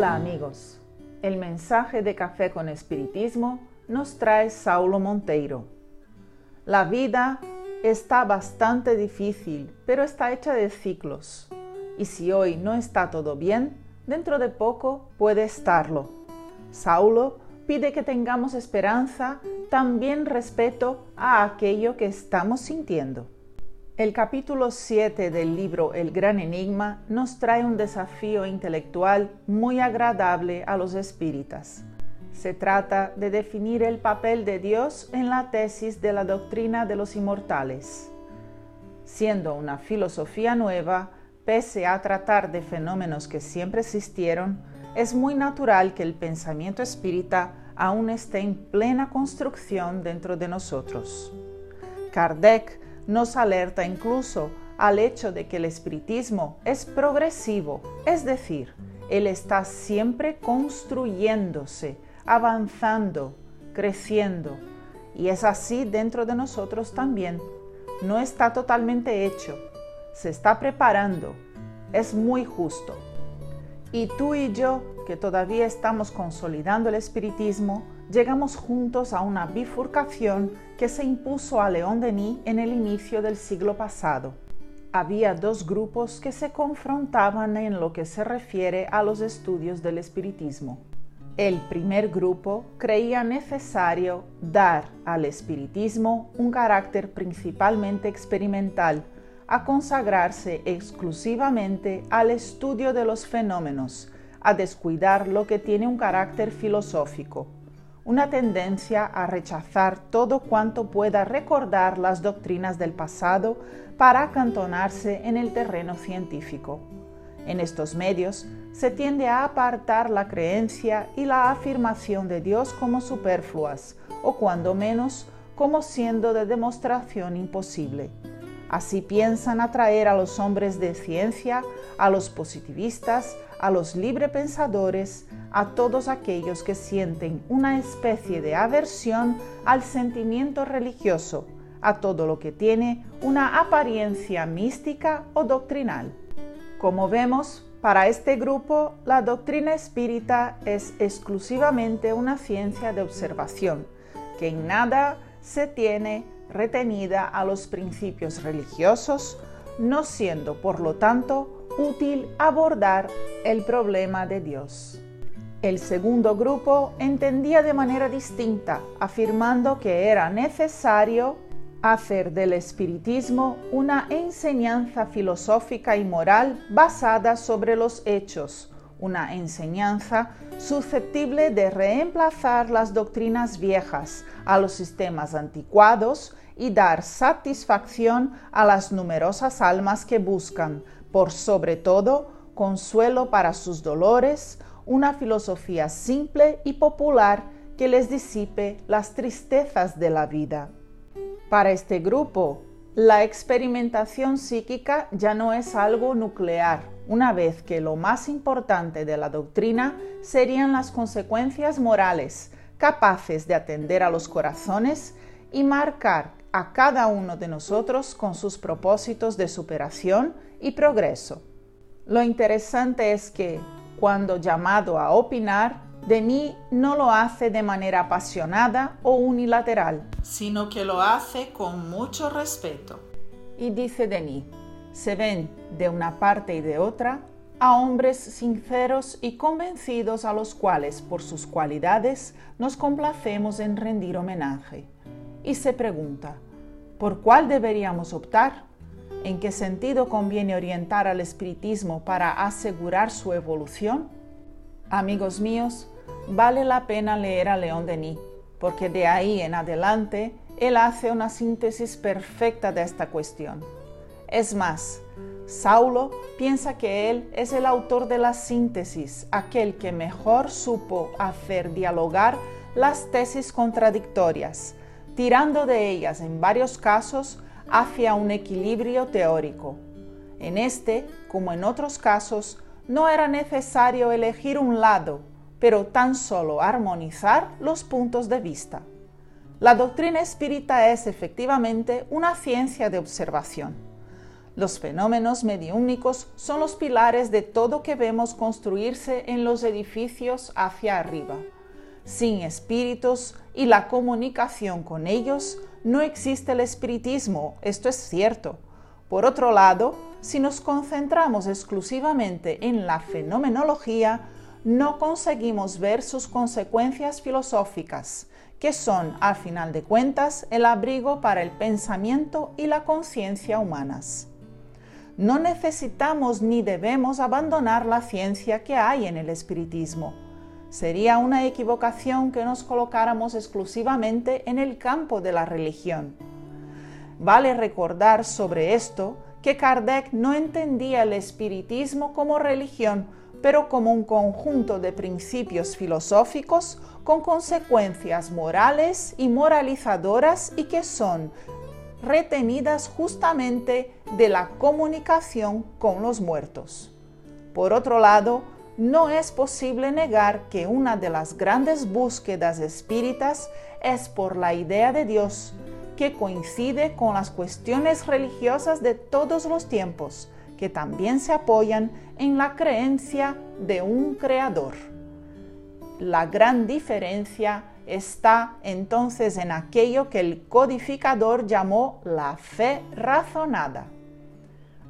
Hola amigos, el mensaje de Café con Espiritismo nos trae Saulo Monteiro. La vida está bastante difícil, pero está hecha de ciclos. Y si hoy no está todo bien, dentro de poco puede estarlo. Saulo pide que tengamos esperanza, también respeto a aquello que estamos sintiendo. El capítulo 7 del libro El Gran Enigma nos trae un desafío intelectual muy agradable a los espíritas. Se trata de definir el papel de Dios en la tesis de la doctrina de los inmortales. Siendo una filosofía nueva, pese a tratar de fenómenos que siempre existieron, es muy natural que el pensamiento espírita aún esté en plena construcción dentro de nosotros. Kardec nos alerta incluso al hecho de que el espiritismo es progresivo, es decir, él está siempre construyéndose, avanzando, creciendo. Y es así dentro de nosotros también. No está totalmente hecho, se está preparando, es muy justo. Y tú y yo, que todavía estamos consolidando el espiritismo, llegamos juntos a una bifurcación que se impuso a León Denis en el inicio del siglo pasado. Había dos grupos que se confrontaban en lo que se refiere a los estudios del espiritismo. El primer grupo creía necesario dar al espiritismo un carácter principalmente experimental, a consagrarse exclusivamente al estudio de los fenómenos, a descuidar lo que tiene un carácter filosófico una tendencia a rechazar todo cuanto pueda recordar las doctrinas del pasado para acantonarse en el terreno científico. En estos medios se tiende a apartar la creencia y la afirmación de Dios como superfluas, o cuando menos como siendo de demostración imposible. Así piensan atraer a los hombres de ciencia, a los positivistas, a los librepensadores, a todos aquellos que sienten una especie de aversión al sentimiento religioso, a todo lo que tiene una apariencia mística o doctrinal. Como vemos, para este grupo, la doctrina espírita es exclusivamente una ciencia de observación, que en nada se tiene retenida a los principios religiosos, no siendo por lo tanto útil abordar el problema de Dios. El segundo grupo entendía de manera distinta, afirmando que era necesario hacer del espiritismo una enseñanza filosófica y moral basada sobre los hechos, una enseñanza susceptible de reemplazar las doctrinas viejas a los sistemas anticuados y dar satisfacción a las numerosas almas que buscan, por sobre todo, consuelo para sus dolores, una filosofía simple y popular que les disipe las tristezas de la vida. Para este grupo, la experimentación psíquica ya no es algo nuclear, una vez que lo más importante de la doctrina serían las consecuencias morales, capaces de atender a los corazones y marcar a cada uno de nosotros con sus propósitos de superación y progreso. Lo interesante es que, cuando llamado a opinar, Denis no lo hace de manera apasionada o unilateral, sino que lo hace con mucho respeto. Y dice Denis, se ven de una parte y de otra a hombres sinceros y convencidos a los cuales por sus cualidades nos complacemos en rendir homenaje y se pregunta, ¿por cuál deberíamos optar? ¿En qué sentido conviene orientar al espiritismo para asegurar su evolución? Amigos míos, vale la pena leer a León Denis, porque de ahí en adelante él hace una síntesis perfecta de esta cuestión. Es más, Saulo piensa que él es el autor de la síntesis, aquel que mejor supo hacer dialogar las tesis contradictorias, tirando de ellas en varios casos hacia un equilibrio teórico. En este, como en otros casos, no era necesario elegir un lado, pero tan solo armonizar los puntos de vista. La doctrina espírita es efectivamente una ciencia de observación. Los fenómenos mediúnicos son los pilares de todo que vemos construirse en los edificios hacia arriba. Sin espíritus y la comunicación con ellos, no existe el espiritismo, esto es cierto. Por otro lado, si nos concentramos exclusivamente en la fenomenología, no conseguimos ver sus consecuencias filosóficas, que son, al final de cuentas, el abrigo para el pensamiento y la conciencia humanas. No necesitamos ni debemos abandonar la ciencia que hay en el espiritismo. Sería una equivocación que nos colocáramos exclusivamente en el campo de la religión. Vale recordar sobre esto que Kardec no entendía el espiritismo como religión, pero como un conjunto de principios filosóficos con consecuencias morales y moralizadoras y que son retenidas justamente de la comunicación con los muertos. Por otro lado, no es posible negar que una de las grandes búsquedas espíritas es por la idea de Dios, que coincide con las cuestiones religiosas de todos los tiempos, que también se apoyan en la creencia de un creador. La gran diferencia está entonces en aquello que el codificador llamó la fe razonada.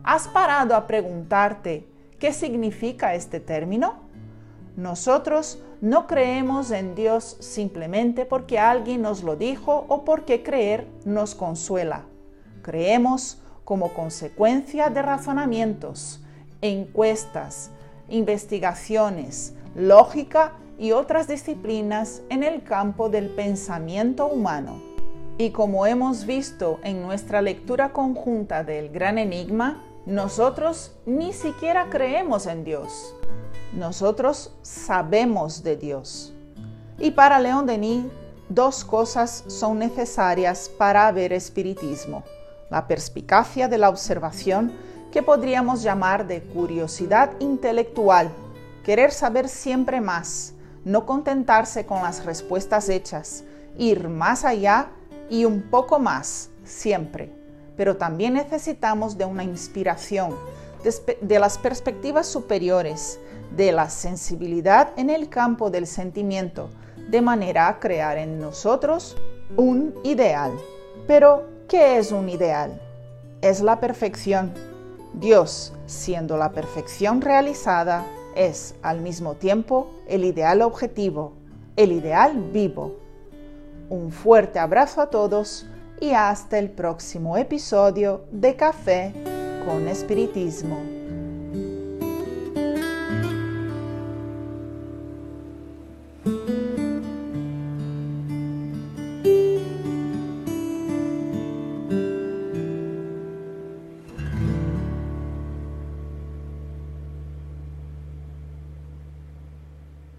¿Has parado a preguntarte qué significa este término? Nosotros no creemos en Dios simplemente porque alguien nos lo dijo o porque creer nos consuela. Creemos como consecuencia de razonamientos, encuestas, investigaciones, lógica y otras disciplinas en el campo del pensamiento humano. Y como hemos visto en nuestra lectura conjunta del gran enigma, nosotros ni siquiera creemos en Dios. Nosotros sabemos de Dios. Y para León Denis, dos cosas son necesarias para ver espiritismo la perspicacia de la observación que podríamos llamar de curiosidad intelectual, querer saber siempre más, no contentarse con las respuestas hechas, ir más allá y un poco más, siempre. Pero también necesitamos de una inspiración, de, las perspectivas superiores, de la sensibilidad en el campo del sentimiento, de manera a crear en nosotros un ideal. Pero ¿Qué es un ideal? Es la perfección. Dios, siendo la perfección realizada, es al mismo tiempo el ideal objetivo, el ideal vivo. Un fuerte abrazo a todos y hasta el próximo episodio de Café con Espiritismo.